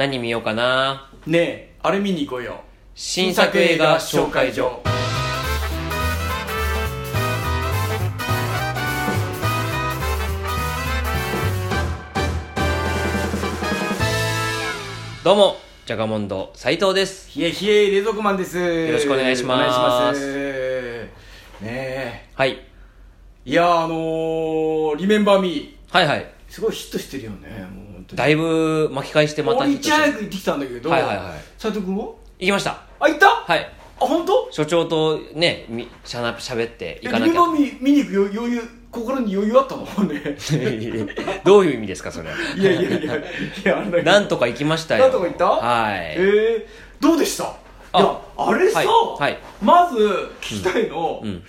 何見ようかな。ねえあれ見に行こうよ。新作映画紹介所。どうもジャガモンド斉藤です。冷え冷え冷蔵庫マンです。よろしくお願いします。ねえ。はい。いやあのー、リメンバーミー。はいはい。すごいヒットしてるよねもだいぶ巻き返してまた俺いち早く行ってきたんだけどはいはいはい。斉藤君は行きました。あ行った？はい。あ本当？所長とねみしゃなしゃべってえ行かなきゃ。リメンバーミー見に行くよ余裕心に余裕あったの？ね。どういう意味ですかそれいやいやいやいやなんとか行きましたよ。なんとか行った？はい。えー、どうでした？いあやあれさ、はいはい。まず聞きたいの、うん。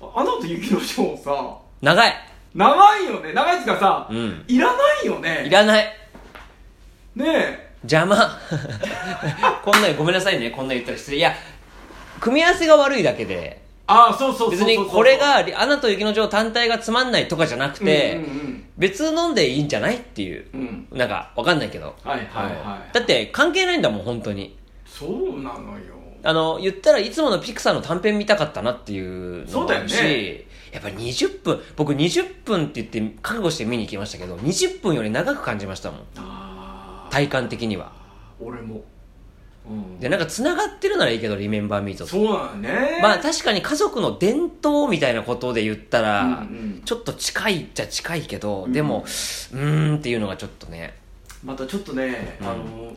あなた雪のショーさ長い。長いよね。長いっていうかさ、うん。いらないよね。いらないねえ。邪魔。こんなごめんなさいね。こんな言ったら失礼。いや組み合わせが悪いだけで。ああそうそうそう別にこれが「アナと雪の女王」単体がつまんないとかじゃなくて、うんうんうん。別のんでいいんじゃないっていう、うん。なんかわかんないけど、はいはいはい。だって関係ないんだもん本当に。そうなのよ。あの言ったらいつものピクサーの短編見たかったなっていうのもあるしそうだよね。やっぱり20分。僕20分って言って覚悟して見に行きましたけど20分より長く感じましたもん。ああ体感的には。俺も、うん、でなんか繋がってるならいいけど「リメンバー・ミート」そうなのね。まあ確かに家族の伝統みたいなことで言ったら、うんうん。ちょっと近いっちゃ近いけど、うん。でもうーんっていうのがちょっとね。またちょっとね、うん。あの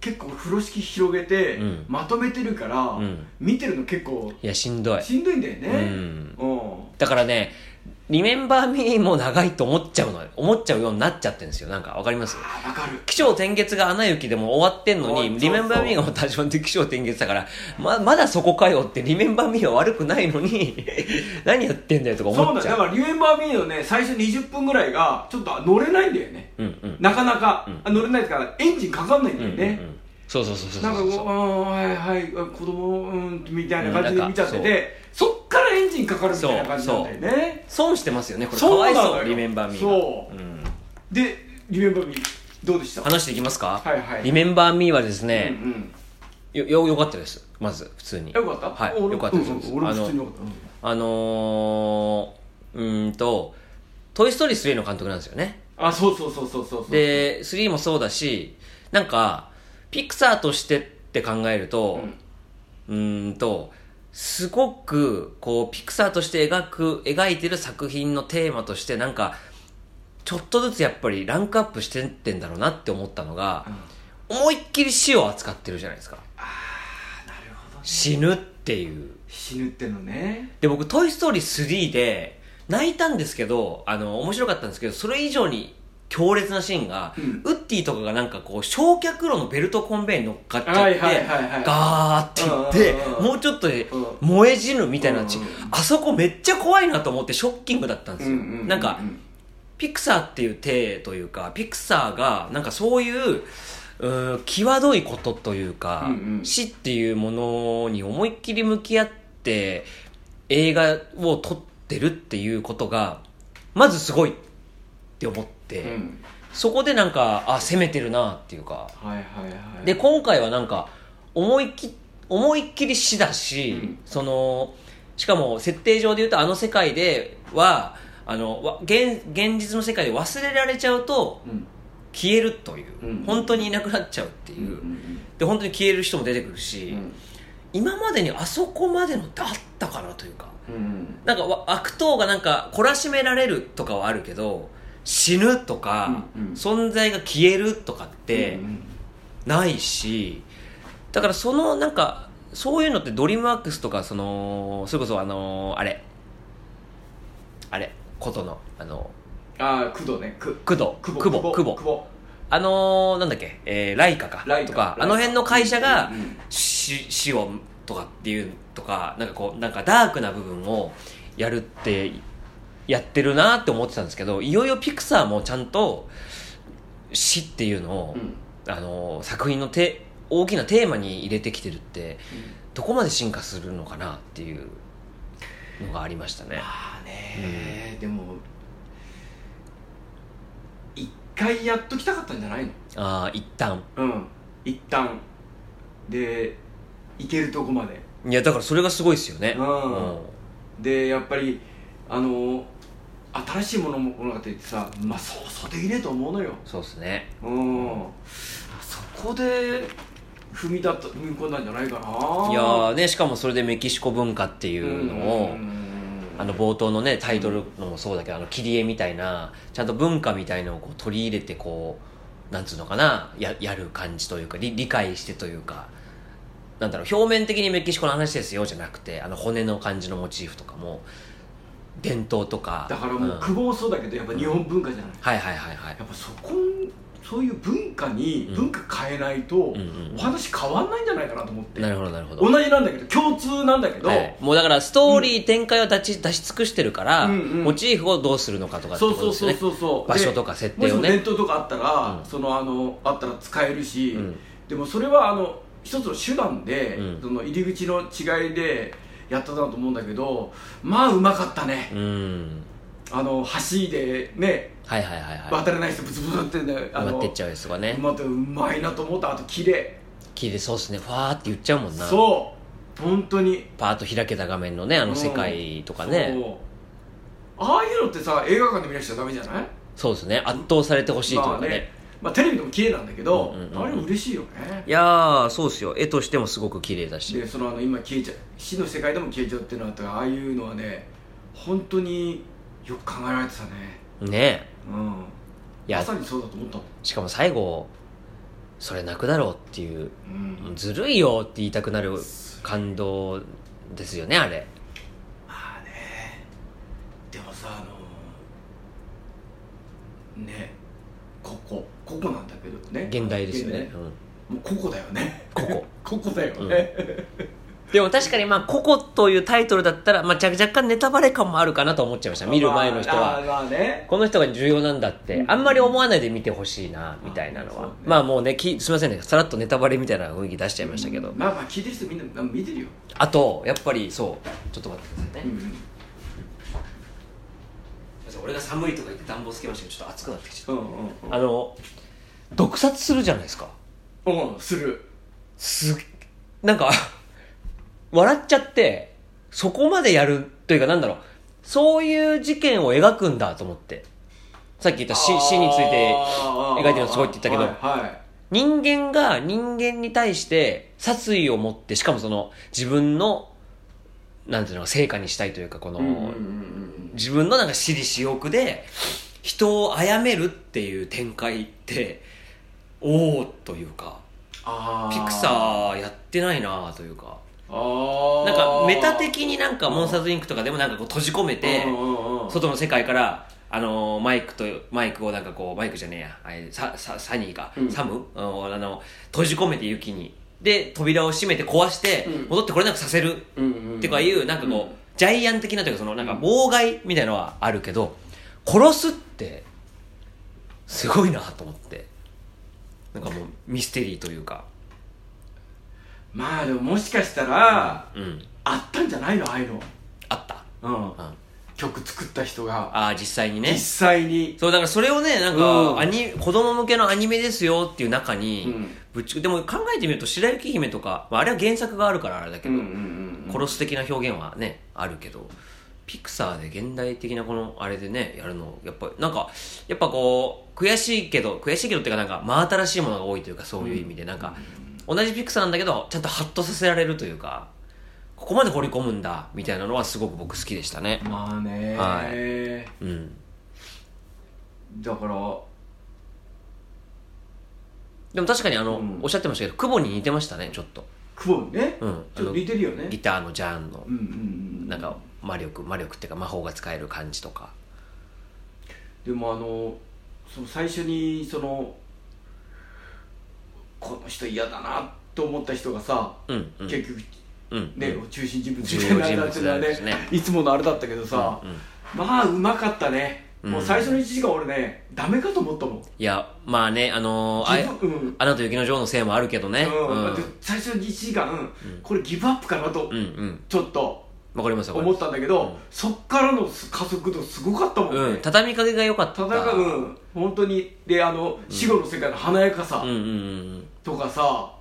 結構風呂敷広げて、うん。まとめてるから、うん。見てるの結構いやしんどい。しんどいんだよね。うん。うん。だからね「リメンバー・ミー」も長いと思っちゃうの思っちゃうようになっちゃってるんですよ。なんかわかります？あわかる。気象転結がアナ雪でも終わってんのに、リメンバー・ミーがまた始まって気象転結だから、ま、まだそこかよって、リメンバー・ミーは悪くないのに、何やってんだよとかそう思っちゃう。だ。だから「リメンバー・ミー」のね最初20分ぐらいがちょっと乗れないんだよね、うんうん。なかなか、うん。あ乗れないですからエンジンかかんないんだよね、うんうんうん。そうそうそうそうなんかこう、はいはい、子供うん、みたいな感じでうん見ちゃってて、そっからエンジンかかるみたいな感じなんだよね。損してますよね。これかわいそう。リメンバー・ミーが。そう。うん。で、リメンバーミー、どうでした？話していきますか、はいはい。リメンバー・ミーはですね、うんうん。よよよかったです。まず普通に。よかった？はい俺よかったです、うんうん俺も普通によかった。あのー、うーんと「トイ・ストーリー3」の監督なんですよね。あ、そうそうそうそうそうそう。で3もそうだしなんかピクサーとしてって考えるとうーんとすごくこうピクサーとして描く描いてる作品のテーマとしてなんかちょっとずつやっぱりランクアップしてってんだろうなって思ったのが、思いっきり死を扱ってるじゃないですかあなるほどね。死ぬっていう死ぬってのね。で僕「トイ・ストーリー3」で泣いたんですけどあの面白かったんですけどそれ以上に強烈なシーンが、うん。ウッディとかがなんかこう焼却炉のベルトコンベイに乗っかっちゃって、はいはいはいはい。ガーって言って、もうちょっとでうん燃え死ぬみたいな、うんうん。あそこめっちゃ怖いなと思ってショッキングだったんですよ、うんうんうんうん。なんかピクサーっていう体というかピクサーがなんかそういうう際どいことというか、うんうん。死っていうものに思いっきり向き合って映画を撮ってるっていうことがまずすごいって思って、うん。そこでなんかあ攻めてるなっていうかはいはいはい。で今回はなんか思いっき思いっきり死だし、うんそのしかも設定上で言うとあの世界ではあのわ現現実の世界で忘れられちゃうとうん。消えるという、うん本当にいなくなっちゃうっていう、うんで本当に消える人も出てくるし、うん今までにあそこまでのってあったかなというかうん。なんかわ悪党がなんか懲らしめられるとかはあるけど死ぬとか、うんうん。存在が消えるとかって、うんないしだからそのなんかそういうのってドリームワークスとかそのそれこそあのあれ。あれことのあのああ、工藤ね。く工藤久久保久保久保。あのなんだっけ、えー、ライカか。ライカ。とかあの辺の会社が死死をとかっていうとかなんかこうなんかダークな部分をやるってやってるなって思ってたんですけどいよいよピクサーもちゃんと死っていうのを、うん。あの作品のて大きなテーマに入れてきてるってどこまで進化するのかなっていうのがありましたね。まあね、でも一回やっときたかったんじゃないの？ああ一旦。うん。一旦。で行けるとこまで。いやだからそれがすごいですよね。うん。でやっぱりあの新しいものも物語ってさまあそうそうできねえと思うのよ。そうですね。うん。そこで踏みだった踏み込んだんじゃないかな。いやーねしかもそれでメキシコ文化っていうのをあの冒頭のねタイトルのもそうだけどあの切り絵みたいなちゃんと文化みたいのをこう取り入れてこうなんつうのかなややる感じというか理理解してというかなんだろう表面的にメキシコの話ですよじゃなくてあの骨の感じのモチーフとかも伝統とか。だからもううん久保もそうだけどやっぱ日本文化じゃない、はいはいはいはい。やっぱそこそういう文化にうん。文化変えないと、お話変わんないんじゃないかなと思って、なるほどなるほど。同じなんだけど共通なんだけど、はい、もうだからストーリー展開を出し,、出し尽くしてるから、うんうん。モチーフをどうするのかとかそうそうそうそうそう。場所とか設定をね。伝統とかあったら、うん。そのあのあったら使えるし、うん。でもそれはあの一つの手段で、うん。その入り口の違いでやったなと思うんだけどまあうまかったね、うん。あの橋でね。はいはいはいはい。渡れない人ブツブツってねあの上がってっちゃうやつとかね。またうまいなと思った。あと綺麗綺麗そうっすね。ファーって言っちゃうもんな。そう。本当に。パーッと開けた画面のねあの世界とかね、そう。ああいうのってさ映画館で見なくちゃダメじゃない？そうですね。圧倒されてほしいというかね,、まあね、まあ、テレビでも綺麗なんだけど、うんうんうんあれも嬉しいよね。いやーそうっすよ。絵としてもすごく綺麗だし。でそのあの今消えちゃう死の世界でも消えちゃうっていうのはあああいうのはね本当によく考えられてたね。ね。うん。いやまさにそうだと思ったしかも最後それなくだろうっていううん。ずるいよって言いたくなる感動ですよねあれ。まあね。でもさあのねここここなんだけどね。現代ですよね。もうここだよね。ここ。ここだよね、でも確かにまあ「ココ」というタイトルだったら、まあ、若若干ネタバレ感もあるかなと思っちゃいました。見る前の人まあはまあね。この人が重要なんだって。あんまり思わないで見てほしいなみたいなのは。ね。まあもうねきすいませんね。さらっとネタバレみたいな雰囲気出しちゃいましたけど。まあまあ聞いてる人みんな見てるよ、あとやっぱりそう。ちょっと待ってくださいね俺が寒いとか言って暖房つけましたけどちょっと暑くなってきちゃっうんうんたあの毒殺するじゃないですか。うんうんする。すなんか 笑っちゃってそこまでやるというかなんだろう。そういう事件を描くんだと思って。さっき言った死死について描いてるのすごいって言ったけどはいはい。人間が人間に対して殺意を持ってしかもその自分のなんていうの成果にしたいというかこの、自分のなんか私利私欲で人を殺めるっていう展開っておおというかあピクサー。ーやってないなというか。なんかメタ的になんかモンスターズインクとかでもなんかこう閉じ込めて外の世界からあのーマイクとマイクをなんかこうマイクじゃねえや。あれサササニーか、うん。サム？うんあの閉じ込めて雪にで扉を閉めて壊してうん。戻ってこれなくさせる。ってかいうなんかこう、うん。ジャイアン的なというかそのなんか妨害みたいなのはあるけど殺すってすごいなと思って。なんかもうミステリーというか。まあでももしかしたら、うん。あったんじゃないの？ああいうのあった、うん。うん、曲作った人が。ああ実際にね。実際に。そうだからそれをねなんか、うん。アニ子供向けのアニメですよっていう中に、うんぶっちでも考えてみると白雪姫とか、まあ、あれは原作があるからあれだけど、うんうんうん殺す的な表現はねあるけどピクサーで現代的なこのあれでねやるのやっぱなんかやっぱこう悔しいけど悔しいけどっていうかなんか真新しいものが多いというかそういう意味でなんか、同じピクサーなんだけどちゃんとハッとさせられるというかここまで掘り込むんだみたいなのはすごく僕好きでしたね。まあねはうん。だからでも確かにあの、うん。おっしゃってましたけど久保に似てましたねちょっと。久保ね、うん。ちょっと似てるよね。ギターのジャーンの。うんうんうんなんか魔力魔力っていうか魔法が使える感じとか。でもあのその最初にそのこの人嫌だなと思った人がさ、うんうん。結局うんね、うん。中心人物みたいな重要人物っていうのはねですね。いつものあれだったけどさ、うんまあうまかったね、うんもう最初の1時間俺ねダメかと思ったもん。いやまあねあのー、あうん。アナと雪の女王のせいもあるけどね。うん。うん。最初の1時間、これギブアップかなと、うんうん。ちょっとわかります思ったんだけど、うん。そっからの加速度すごかったもんね、うん。畳みかけが良かった。ただかうん。本当に。であの死後の世界の華やかさとかさ、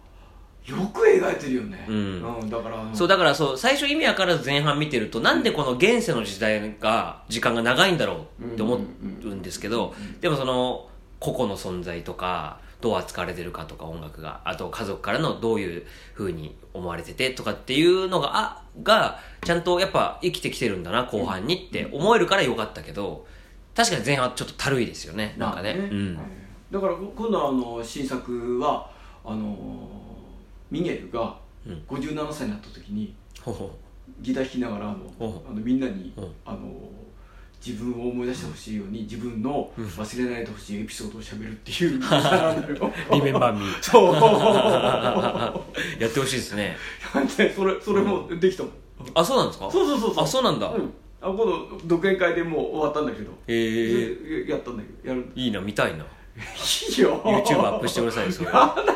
よく描いてるよね。うん。だからそうだからそう最初意味わからず前半見てるとなんでこの現世の時代が時間が長いんだろうって思うんですけどでもその個々の存在とかどう扱われてるかとか音楽があと家族からのどういうふうに思われててとかっていうのがあがちゃんとやっぱ生きてきてるんだな後半にって思えるからよかったけど確かに前半ちょっとたるいですよねなんかね,、まあうん。だから今度あの新作はあのミゲルがうん。57歳になった時にギター弾きながらあのおあのみんなにうん。あの自分を思い出してほしいように自分のうん。忘れないでほしいエピソードをしゃべるっていう リメンバーミー。そう。やってほしいですね。でそれそれもできたもんあそうなんですか？そうそうそうそう。あそうなんだ。うん。あ今度独演会でもう終わったんだけど。へえでやったんだけどやるいいな見たいないいよ。YouTube アップしてくださいよそれ。や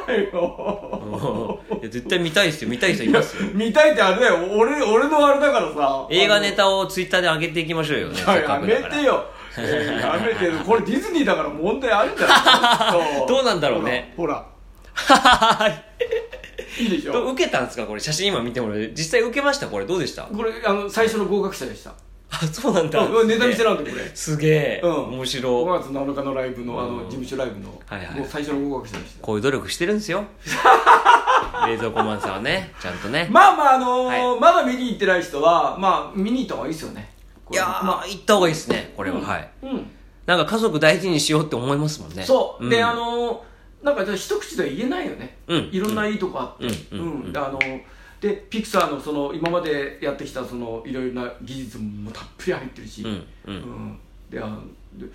だよ。いや絶対見たいですよ。見たい人いますよ。見たいってあれだよ。俺俺のあれだからさ。映画ネタをツイッターで上げていきましょうよねややめてよ。えーやめてよ。これディズニーだから問題あるんだよ。そどうなんだろうね。ほらはい。いいでしょ。受けたんですかこれ。写真今見てもらって実際受けましたこれ。どうでした？これあの最初の合格者でしたあそうなんだ。うんネタ見せなんでこれすげえ。うん。面5白い。月7日のライブのあのうん。事務所ライブのはいはい。もう最初の合格者でした。こういう努力してるんですよ。冷蔵庫マンさんはねちゃんとね。まあまああのーはまだ見に行ってない人はまあ見に行った方がいいですよね。いやー、まあ。行った方がいいですねこれは、うん。はい。うん。なんか家族大事にしようって思いますもんね。そう、ん。であのーなんか一口では言えないよね、うん。いろんないいとこあって、うん。うん。あのーでピクサーのその今までやってきたそのいろいろな技術もたっぷり入ってるし、うんううん。んであので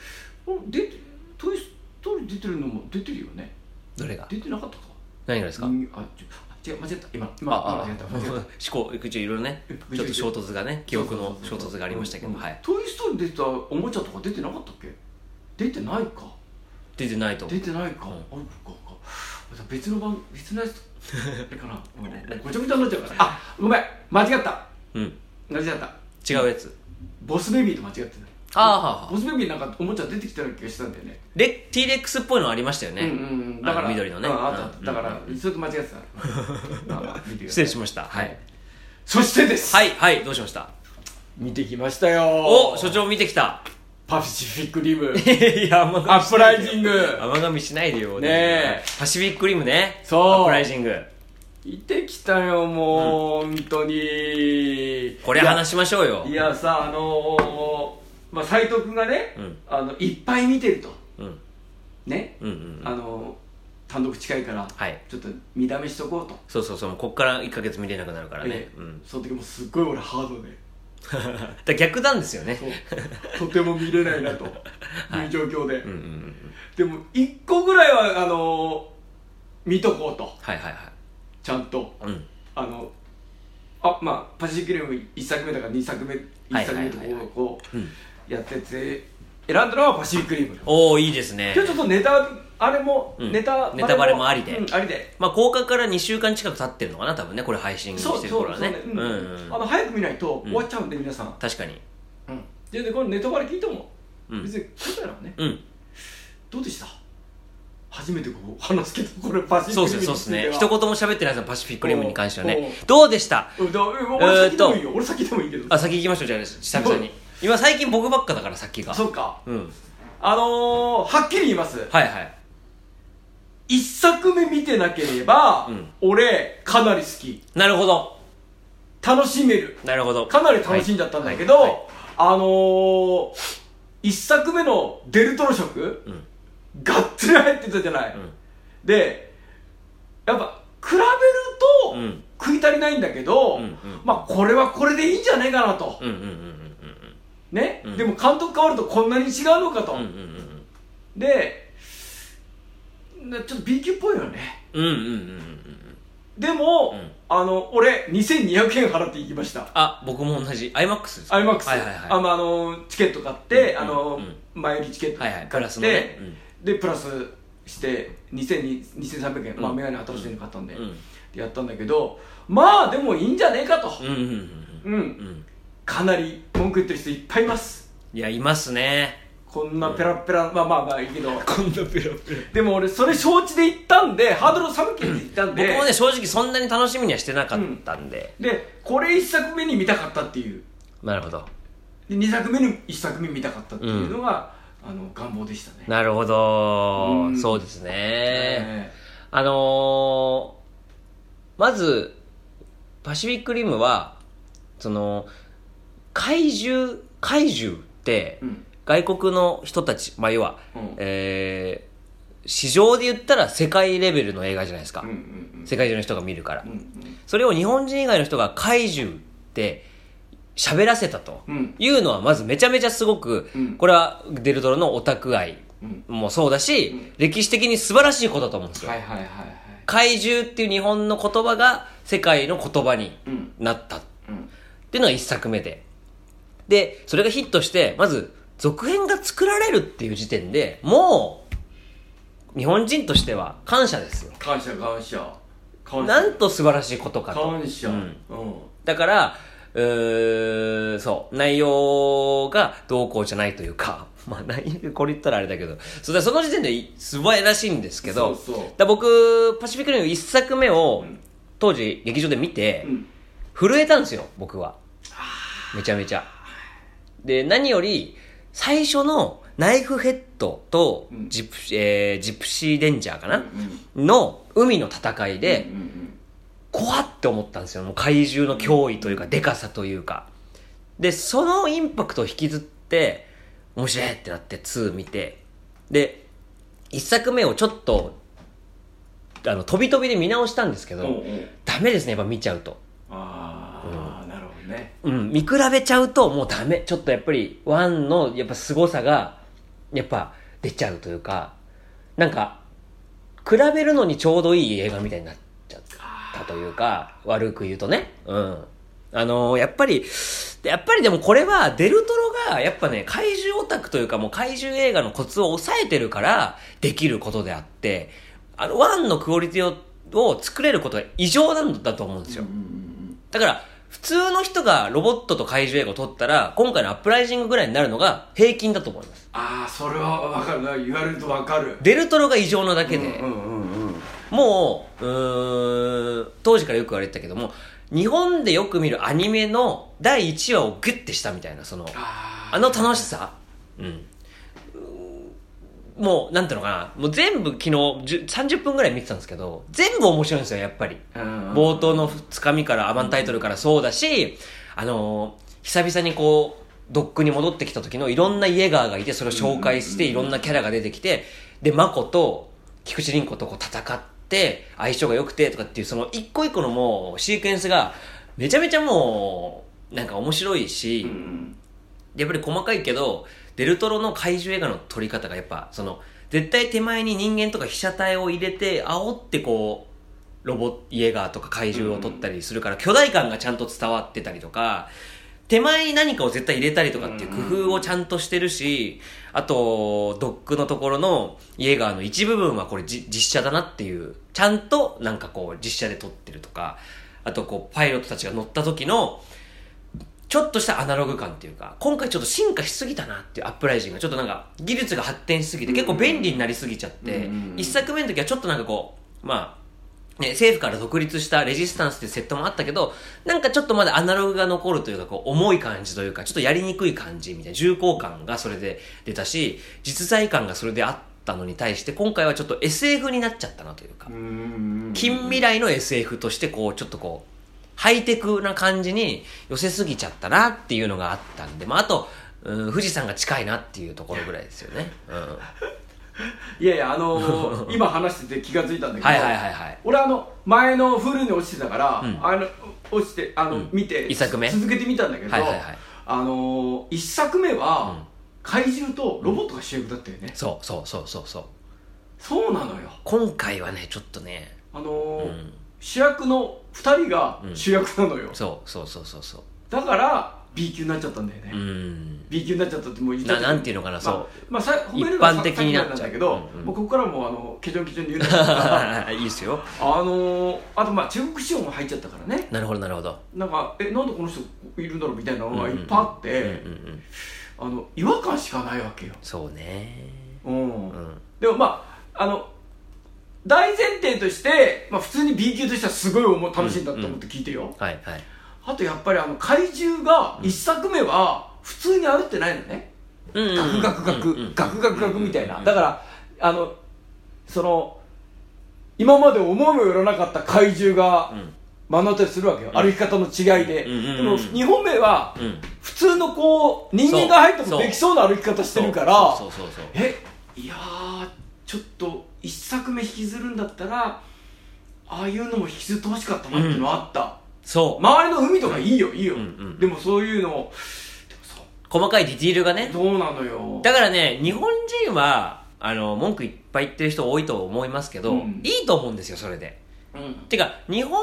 お出て「トイ・ストーリー」出てるのも出てるよね。どれが？出てなかったか。何がですか？人あちょあ違う間違った。今今ああ。間違った間違った。思考いろいろねうんちょっと衝突がね記憶の衝突がありましたけど、うんはい。トイ・ストーリー出てたおもちゃとか出てなかったっけ？出てないか。出てないと出てないか、うん。あるかか。別の番別のやつかなうんごちゃごちゃになっちゃうから。あごめん。間違った。うん。間違った。違うやつ。ボスベビーと間違ってた。ああはあはあボスベビーなんかおもちゃ出てきたような気がしたんだよね。レ T レックスっぽいのありましたよね、うんうんうん。だあからの緑のね。うんあった。だからそれと間違ってた。失礼しました。はい。そしてです。はいはいどうしました？見てきましたよ。お所長見てきたパシフィックリム。いや甘アップライジング。甘噛みしないでよ。ねえ。パシフィックリムね。そう。アップライジング。行ってきたよもう、本当に。これ話しましょうよ。いやさあのー、まあ斎藤君がね、うん。あのいっぱい見てると。うん。ね、うんうんあのー、単独近いから、はい。ちょっと見だめしとこうと、そうそうそうこっから1ヶ月見れなくなるからね。え、え。うん、その時もすっごい俺ハードで だ逆なんですよね。とても見れないなと。い。う状況で、うんうんうんでも1個ぐらいはあのー、見とこうと。はいはいはい。ちゃんと。うん。あのあまあパシフィックリム1作目だから2作目1作目とこはいはいはいはい。うこうん。うやってて選んだのはパシフィックリムおおいいですね。今日ちょっとネタあれも、うん。ネタネタバレもありで。うんありで。まあ公開から2週間近く経ってるのかな多分ねこれ配信してる頃は。ね。早く見ないと終わっちゃうんで、皆さん、確かに。うん、ででこれネタバレ聞いても、うん。別に答えなのね。うん。どうでした？初めてこう話すけどこれパシフィックリムそうですねそうですね。一言も喋ってないですよパシフィックリムに関してはね。どうでした？うん。だ俺先でもいいよ、俺先でもいいけど。あ先行きましょうじゃあ久々に今最近僕ばっかだから先が。そっか。うん。あのー、はっきり言います。はいはい。一作目見てなければ、うん。俺かなり好き。なるほど。楽しめる。なるほど。かなり楽しんじゃったんだけど、はい。はい。あのー、一作目のデルトロ色うん。がっつり入ってたじゃない、うん。でやっぱ比べると、うん。食い足りないんだけど、うんうん。まあこれはこれでいいんじゃねえかなと、うんうんうんうんね、うん。でも監督変わるとこんなに違うのかと、うんうんうんでなちょっと B 級っぽいよね。うんうんうんうんでも、うん。あの俺2200円払って行きました。あ僕も同じ。IMAX ですか？IMAX、はいはいはい。あまあ、あのチケット買って、うんあのうん。前売りチケットはい買って、はいプラスのね。でプラスして2000 2300円、まあうんメガネ新しいの買ったんで、うんやったんだけどまあでもいいんじゃねえかと。うんうんうん。うん、うんかなり文句言ってる人いっぱいいます。いやいますね。こんなペラペラ、まあまあまあいいけど。こんなペラペラ。でも俺それ承知で行ったんでハードルを寒気で行ったんで。僕もね正直そんなに楽しみにはしてなかったんで、でこれ一作目に見たかったっていう。なるほど。で2作目に1作目見たかったっていうのが、あの願望でしたね。なるほど、うん。そうですね、えあのーまずパシフィックリムはその怪獣怪獣って、外国の人たち、まあ、要は、うん。えー市場で言ったら世界レベルの映画じゃないですか、うんうん世界中の人が見るから、うんそれを日本人以外の人が怪獣って喋らせたとうん。いうのはまずめちゃめちゃすごく、うん。これはデルトロのオタク愛うん。もそうだし、うん。歴史的に素晴らしいことだと思うんですよ、はいはいはいはい。怪獣っていう日本の言葉が世界の言葉にうん。なった。っうん。ていうのが一作目ででそれがヒットしてまず続編が作られるっていう時点でもう日本人としては感謝ですよ。感謝感謝。感謝。なんと素晴らしいことかと。感謝。ううん。んだからうーそう。内容がどうこうじゃないというか まあ内容これ言ったらあれだけど。それその時点で素晴らしいんですけどそうそう。だ僕パシフィックリム1作目をうん。当時劇場で見て、うん。震えたんですよ僕は。めちゃめちゃで何より最初のナイフヘッドとうん。ジプ,、えージプシーデンジャーかな、うんの海の戦いで、怖って思ったんですよもう怪獣の脅威というかでかさというか。でそのインパクトを引きずって面白いってなって2見て。で1作目をちょっとあの飛び飛びで見直したんですけど、ダメですねやっぱ見ちゃうとうん、見比べちゃうともうダメ。ちょっとやっぱり、ワンのやっぱ凄さが、やっぱ出ちゃうというか、なんか、比べるのにちょうどいい映画みたいになっちゃったというか、悪く言うとね。うん。あのーやっぱり、やっぱりでもこれはデルトロが、やっぱね、怪獣オタクというかもう怪獣映画のコツを抑えてるからできることであって、あの、ワンのクオリティをを作れることが異常なんだと思うんですよ。だから、普通の人がロボットと怪獣映画を撮ったら、今回のアップライジングぐらいになるのが平均だと思います。ああそれは分かるな。言われると分かる。デルトロが異常なだけで、うんうんうんうん。もう、うーん、当時からよく言われてたけども、日本でよく見るアニメの第1話をグッてしたみたいな、その、ああの楽しさ。うん。もう、なんていうのかな、もう全部昨日10 30分ぐらい見てたんですけど、全部面白いんですよ、やっぱり。ー冒頭のつかみから、アバンタイトルからそうだし、あのー久々にこう、ドックに戻ってきた時のいろんなイエガーがいて、それを紹介して、いろんなキャラが出てきて、で、マコと菊池凛子とこう戦って、相性が良くて、とかっていう、その一個一個のもう、シークエンスが、めちゃめちゃもう、なんか面白いし、やっぱり細かいけど、デルトロの怪獣映画の撮り方がやっぱ、その、絶対手前に人間とか被写体を入れて、煽ってこう、ロボイエガーとか怪獣を撮ったりするから、巨大感がちゃんと伝わってたりとか、手前に何かを絶対入れたりとかっていう工夫をちゃんとしてるし、あと、ドックのところのイエガーの一部分はこれじ実写だなっていう、ちゃんとなんかこう実写で撮ってるとか、あとこうパイロットたちが乗った時の、ちょっとしたアナログ感っていうか、今回ちょっと進化しすぎたなっていうアップライジングが、ちょっとなんか技術が発展しすぎて結構便利になりすぎちゃって一作目の時はちょっとなんかこう、まあ、ね、政府から独立したレジスタンスっていうセットもあったけど、なんかちょっとまだアナログが残るというか、こう、重い感じというか、ちょっとやりにくい感じみたいな、重厚感がそれで出たし、実在感がそれであったのに対して、今回はちょっと SF になっちゃったなというか近未来の SF としてこう、ちょっとこう、ハイテクな感じに寄せすぎちゃったなっていうのがあったんで、まあ、あと、うん、富士山が近いなっていうところぐらいですよね。うん。いやいやあのー 今話してて気がついたんだけどはいはいはいはい。俺あの前のフルに落ちてたから、うん。あの落ちてあの、うん。見て一作目？続けてみたんだけど、はいはいはい。あのー一作目は、うん。怪獣とロボットが主役だったよね、そうそうそうそうそう。そうなのよ。今回はね、ちょっとね、あのーうん。主役の2人が主役なのよ、そうそうそうそうそう。だから B 級になっちゃったんだよね、うん。B 級になっちゃったってもう言っちゃったななんていうのかなそう。まあ、まあ、さ褒める一般的になっちゃう。んだけど、うんうん。もうここからもあの基準基準で言うんだけどいいですよ。あのー、あとまあ中国資本も入っちゃったからね。なるほどなるほど。なんかえなんでこの人いるんだろうみたいなのがいっぱいあって、うんうんうん。あの違和感しかないわけよ、そうね。うん。うん。でもまああの大前提として、まあ、普通に B 級としてはすごい思う楽しいんだと思って聞いてよ、はいはい。あとやっぱりあの怪獣が一作目は普通に歩ってないのね、うんガクガクガク、うんうんガクガクガクみたいな、だからあのその今まで思いもよらなかった怪獣がうん。目の当たりするわけよ、歩き方の違いで、うんうんうんでも2本目はうん。普通のこう人間が入ってもできそうな歩き方してるからそうそうそうそう。えいやーちょっと一作目引きずるんだったらああいうのも引きずってほしかったなっていうのはあった、そう。周りの海とかいいよいいよ、うんうん。でもそういうのでもさ細かいディティールがね。どうなのよ。だからね日本人はあの文句いっぱい言ってる人多いと思いますけど、うん。いいと思うんですよそれで。うん。てか日本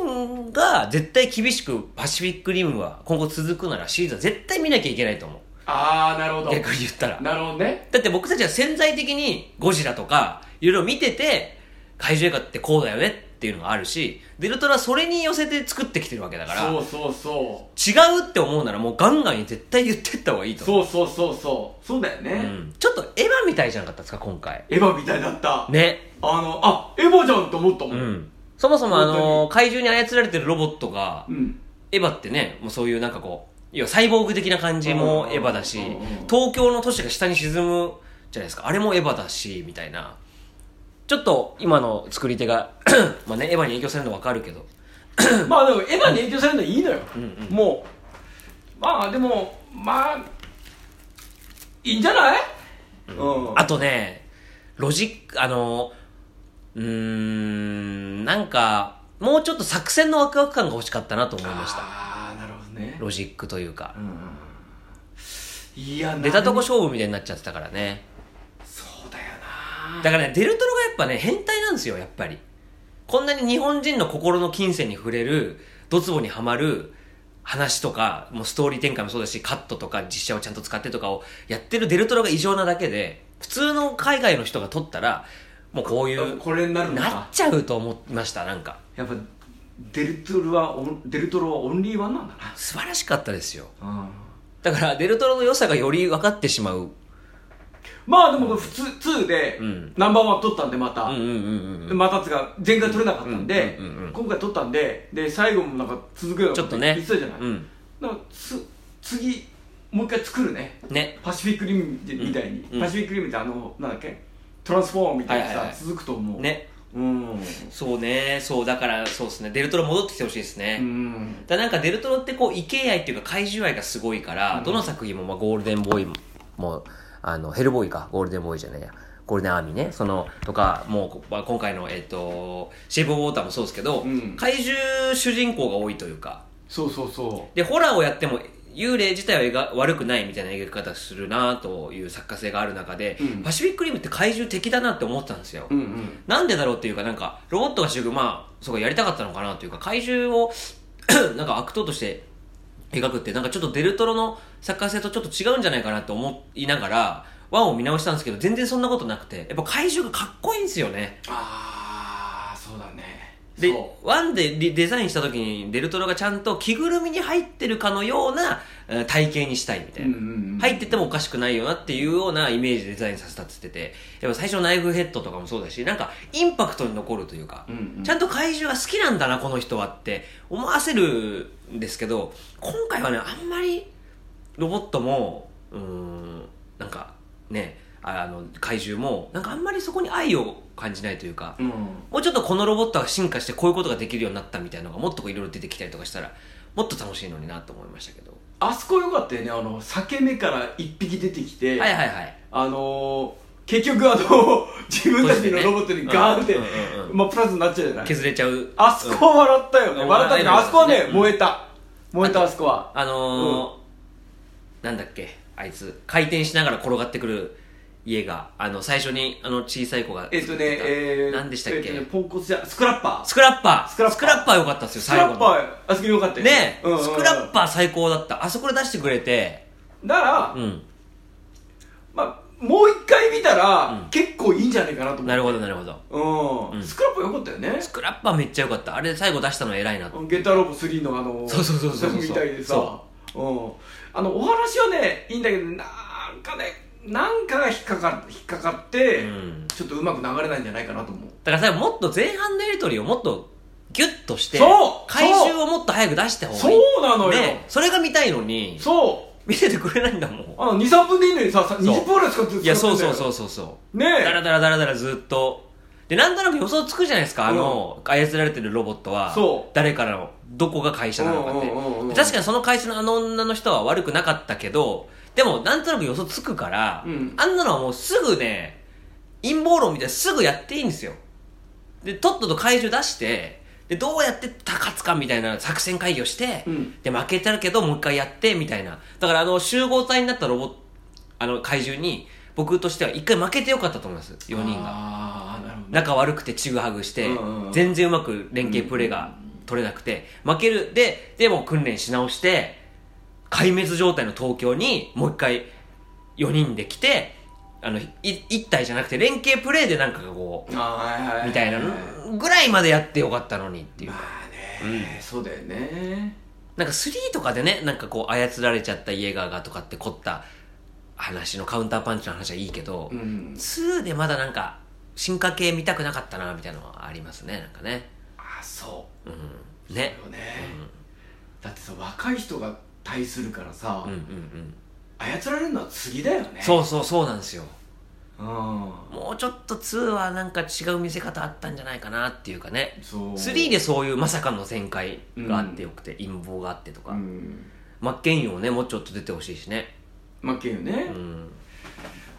人が絶対厳しくパシフィックリムは今後続くならシリーズは絶対見なきゃいけないと思う。ああなるほど。逆に言ったら。なるほどね。だって僕たちは潜在的にゴジラとかいろいろ見てて怪獣映画ってこうだよねっていうのがあるしデルトラはそれに寄せて作ってきてるわけだからそうそうそ違うって思うならもうガンガンに絶対言ってった方がいいうと思う。そうそうそうそう。そうだよね、うん、ちょっとエヴァみたいじゃなかったですか今回。エヴァみたいだった。ね。あのあエヴァじゃんと思ったも、うん。んそもそもあの怪獣に操られてるロボットがうん。エヴァってねもうそういうなんかこう要はサイボーグ的な感じもエヴァだしうんうんうん。東京の都市が下に沈むじゃないですか。あれもエヴァだしみたいなちょっと今の作り手が まあねエヴァに影響されるの分かるけど。まあでもエヴァに影響されるのはいいのよ、うんうん。もうまあでもまあいいんじゃない？うん、あとねロジックあのうーんなんかもうちょっと作戦のワクワク感が欲しかったなと思いました。ああなるほどね。ロジックというか。うん。いや出たとこ何？勝負みたいになっちゃってたからねだからねデルトロがやっぱね変態なんですよやっぱり。こんなに日本人の心の金銭に触れるドツボにはまる話とかもうストーリー展開もそうだしカットとか実写をちゃんと使ってとかをやってるデルトロが異常なだけで普通の海外の人が撮ったらもうこういうこれになるのなっかちゃうと思いましたなんか。やっぱデルトロはオンデルトロはオンリーワンなんだ素晴らしかったですよ。な、だからデルトロの良さがより分かってしまうまあでも普通2でうん。ナンバーワン取ったんでまた、またつが前回取れなかったんで、今回取ったんでで最後もなんか続くようなちょっとね。言ってたじゃない、うん。つ次もう一回作るね。ね。パシフィックリムみたいに、うんパシフィックリムってあのなんだっけ？トランスフォームみたいにさ、はいはいはい。続くと思う。ね。うん。そうね。そうだからそうですね。デルトロ戻ってきてほしいですね、うん。だなんかデルトロってこう異形愛っていうか怪獣愛がすごいから、うん。どの作品も、まあ、ゴールデンボーイもあのヘルボーイか？ゴールデンボーイじゃないや。ゴールデンアーミーね。そのとかもう、まあ、今回の、えっとシェイプ・オブ・ウォーターもそうですけど、うん。怪獣主人公が多いというか。そうそうそでホラーをやっても幽霊自体は描悪くないみたいな描き方するなという作家性がある中で、うん。パシフィックリムって怪獣的だなって思ったんですよ、ううんうん。なんでだろうっていうか、なんか、ロボットが主役、まあ、そうか、やりたかったのかなというか、怪獣を、なんか悪党として描くって、なんかちょっとデルトロの作家性とちょっと違うんじゃないかなって思いながら、ワンを見直したんですけど、全然そんなことなくて、やっぱ怪獣がかっこいいんですよね。ああそうだねでそ、ワンでリデザインした時に、デルトロがちゃんと着ぐるみに入ってるかのようなえー体型にしたいみたいな。うんうんうん入っててもおかしくないよなっていうようなイメージでデザインさせたって言ってて、やっぱ最初のナイフヘッドとかもそうだし、なんかインパクトに残るというか、うんうん。ちゃんと怪獣は好きなんだな、この人はって思わせるんですけど、今回はね、あんまりロボットも、うーん、なんかね、ああの怪獣も、なんかあんまりそこに愛を感じないというか、うん。もうちょっとこのロボットが進化してこういうことができるようになったみたいなのがもっといろいろ出てきたりとかしたら、もっと楽しいのになと思いましたけど。あそこよかったよね。あの裂け目から一匹出てきて、はいはいはい。あのー、結局あの 自分たちのロボットにガーンって、うんうんまあ、プラスになっちゃうじゃない。削れちゃう。あそこは笑ったよね、うん。笑ったけどあそこはね、うん。燃えた。燃えたあそこは。あのーなんだっけあいつ。回転しながら転がってくる家があの最初にあの小さい子がえっとねえー、何でしたっけ？えっとねポンコツじゃスクラッパー。スクラッパー。スクラッパー。良かったですよスクラッパ最後のーあそこよかったよね、うんうんうん。スクラッパー最高だった。あそこで出してくれて。だから、うん。まあもう一回見たら、うん。結構いいんじゃないかなと思うなるほどなるほど。うん、うん。スクラッパーよかったよね。スクラッパーめっちゃ良かった。あれ最後出したの偉いなとゲッターロボ3のあのそうそうそうそうそうみたいでさ。そうん。あのお話はねいいんだけどなんかねなんかが引っかか引っかかって、うん。ちょっとうまく流れないんじゃないかなと思う。だからさもっと前半のやり取りをもっとギュッとしてそう回収をもっと早く出した方がそいい、うなのよ、ね、それが見たいのにそう。見せてくれないんだもん。あの23分でいいのにささそう。20分ぐらい使っていやそうそううそうそうそう。ねえ。だらだらだらだらずっと。でなんとなく予想つくじゃないですかあの、操られてるロボットは。そう。誰からのどこが会社なのかって、確かにその会社のあの女の人は悪くなかったけどでもなんとなく予想つくから、うん。あんなのはもうすぐね陰謀論みたいにすぐやっていいんですよ。でとっとと怪獣出してでどうやって勝つかみたいな作戦会議をして、うん。で負けてるけどもう一回やってみたいな。だからあの集合体になったロボあの怪獣に僕としては一回負けてよかったと思います。4人が。仲悪くてちぐはぐして、全然うまく連携プレーが取れなくて負ける。ででも訓練し直して壊滅状態の東京にもう一回4人で来てあのい一体じゃなくて連携プレーでなんかこうみたいなのぐらいまでやってよかったのにっていうまかあね、そうだよね。なんか3とかでねなんかこう操られちゃったイエガーがとかって凝った話のカウンターパンチの話はいいけど、うん。2でまだなんか進化系見たくなかったなみたいなのはありますねなんかね。あそう。うん。ねそうよね、だってさ若い人が対するからさ、うんうんうん。操られるのは次だよね。そうそうそうなんですよ。うん。もうちょっと2はなんか違う見せ方あったんじゃないかなっていうかね。そう。3でそういうまさかの展開があってよくて、陰謀があってとか、うん。マッケンユーもねもうちょっと出てほしいしね。負けよね？う、ん。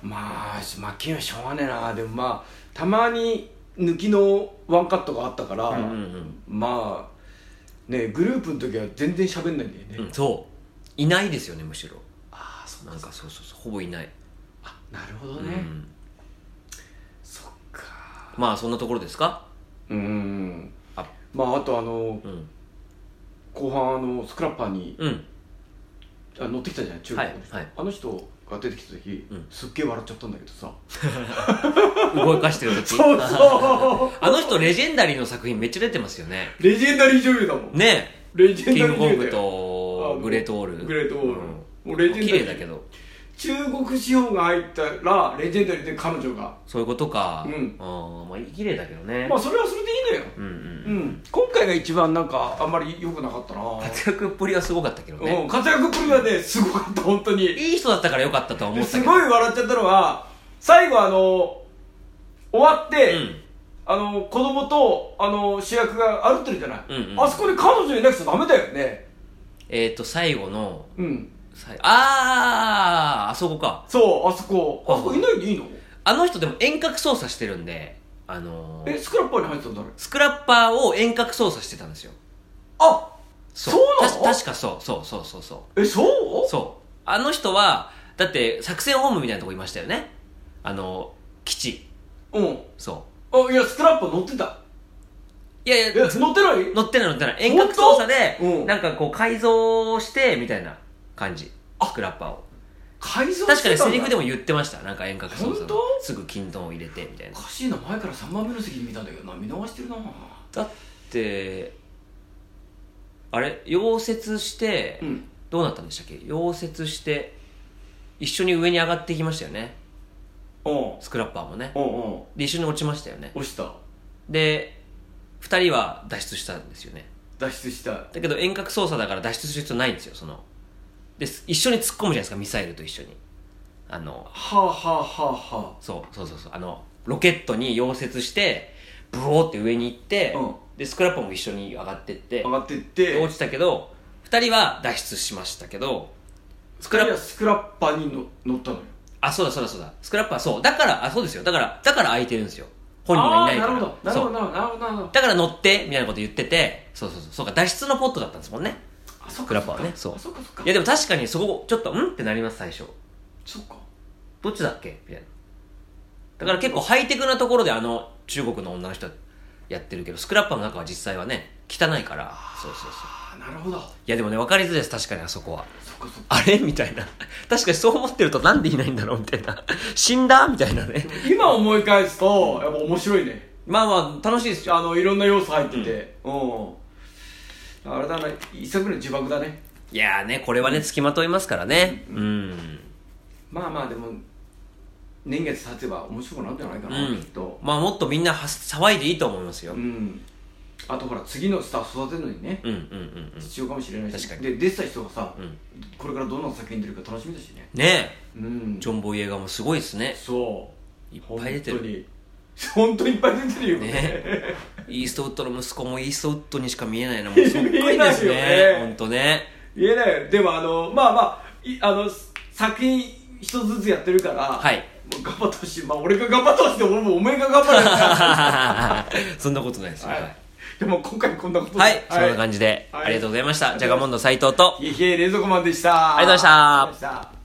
まあ負けはしょうがねえな。でもまあたまに抜きのワンカットがあったから、うんうんうん。まあねグループの時は全然喋んないんだよね、うんそういないですよねむしろ。ああそうなんかそうそうそうほぼいない、あなるほどね、うん、そっか。まあそんなところですか？うん。あ。まああとあのうん。後半あのスクラッパーにうん。あ乗ってきたじゃない中国の人、はいはい。あの人が出てきた時、うん。すっげえ笑っちゃったんだけどさ。動かしてる時？そうそう。あの人レジェンダリーの作品めっちゃ出てますよね。レジェンダリー女優だもん。ね。レジェンダリー女優だよ。とグレートオール。グレートオール。うん。もうレジェンダリー綺麗だけど。中国資本が入ったらレジェンダリーで彼女が。そういうことか。うん。あーまあ綺麗だけどね。まあそれはそれでいいのよ。うんうんうん。今回が一番なんかあんまり良くなかったな。活躍っぷりはすごかったけどね。うん。活躍っぷりはねすごかった本当に。いい人だったからよかったとは思ったすけど。ごい笑っちゃったのは最後あの終わって、うん。あの子供とあの主役が歩ってるじゃない、うんうん。あそこで彼女いなくちゃダメだよねえっと最後のうん。最あーあそこか。そうあそこ。あそこいないでいいの？あの人でも遠隔操作してるんであのーえスクラッパーに入ってたんだスクラッパーを遠隔操作してたんですよ。あそう。なの？た確かそうそうそうそうそう。えそう？そう。あの人はだって作戦本部みたいなとこいましたよね。あの基地。うん。そあいやスクラッパー乗ってた。ういやいえや乗ってない？乗ってない乗ってない。遠隔操作でなんかこう改造してみたいな感じ。あスクラッパーを。改造確かにセリフでもも言ってました。なんか遠隔操作本当？すぐ金トンを入れてみたいな。おかしいな前から3番目の席で見たんだけどな見逃してるな。だってあれ？溶接してうん。どうなったんでしたっけ？溶接して一緒に上に上がってきましたよね。う。んスクラッパーもね。うんう。んで一緒に落ちましたよね。押した。で2人は脱出したんですよね。脱出した。だけど遠隔操作だから脱出する必要ないんですよその。です一緒に突っ込むじゃないですかミサイルと一緒に。あのはあはあはあはそうそうそうそう。あのロケットに溶接してブオーって上に行って、うん。でスクラッパーも一緒に上がってってあ上がってって。落ちたけど2人は脱出しましたけどスクラッスクラッスクラッパーにの乗ったのよ。あそうだそうだそうだ。スクラッパーそう。だからあそうですよ。だからだから空いてるんですよ本人がいない。からなるほど。なるほどなるほどだから乗ってみたいなこと言っててそうそうそう。そうか脱出のポットだったんですもんね。あそっスクラッパーはね。そうあそっかそっか。いやでも確かにそこちょっとん？ってなります最初。そっか。どっちだっけ？みたいな。だから結構ハイテクなところであの中国の女の人はやってるけどスクラッパーの中は実際はね汚いから。そうそうそう。なるほど。いやでもね分かりづらいです確かにあそこは。あれ？みたいな。確かにそう思ってるとなんでいないんだろうみたいな。死んだ？みたいなね。今思い返すとやっぱ面白いね。まあまあ楽しいですよ。あのいろんな要素入ってて。うん、あれだな一作目の呪縛だね。いやーねこれはね付きまといますからね。うん。まあまあでも年月経てば面白くなるんじゃないかな、うん。きっと。まあもっとみんなは騒いでいいと思いますよ。うんあとほら次のスタッフ育てるのにね、うんうんうんうん。必要かもしれないし。確かに。で出てた人がさ、うん。これからどんな作品出るか楽しみだしね。ねうん。えジョン・ボイ映画もすごいですね。そう。いっぱい出てる。本当に。いっぱい出てるよね。ねイーストウッドの息子もイーストウッドにしか見えないな。もうそっくりですね。ね本当ね。言えないよ。でもあのまあまあいあの作品一つずつやってるからはい。もう頑張ってほしい。まあ俺が頑張ってほしいって俺もお前が頑張る そんなことないですよ。ははいい、でも今回こんなことで。はい、そんな感じで、はい。ありがとうございました。じゃがモンド斉藤と、いえいえ冷蔵庫マンでした。ありがとうございました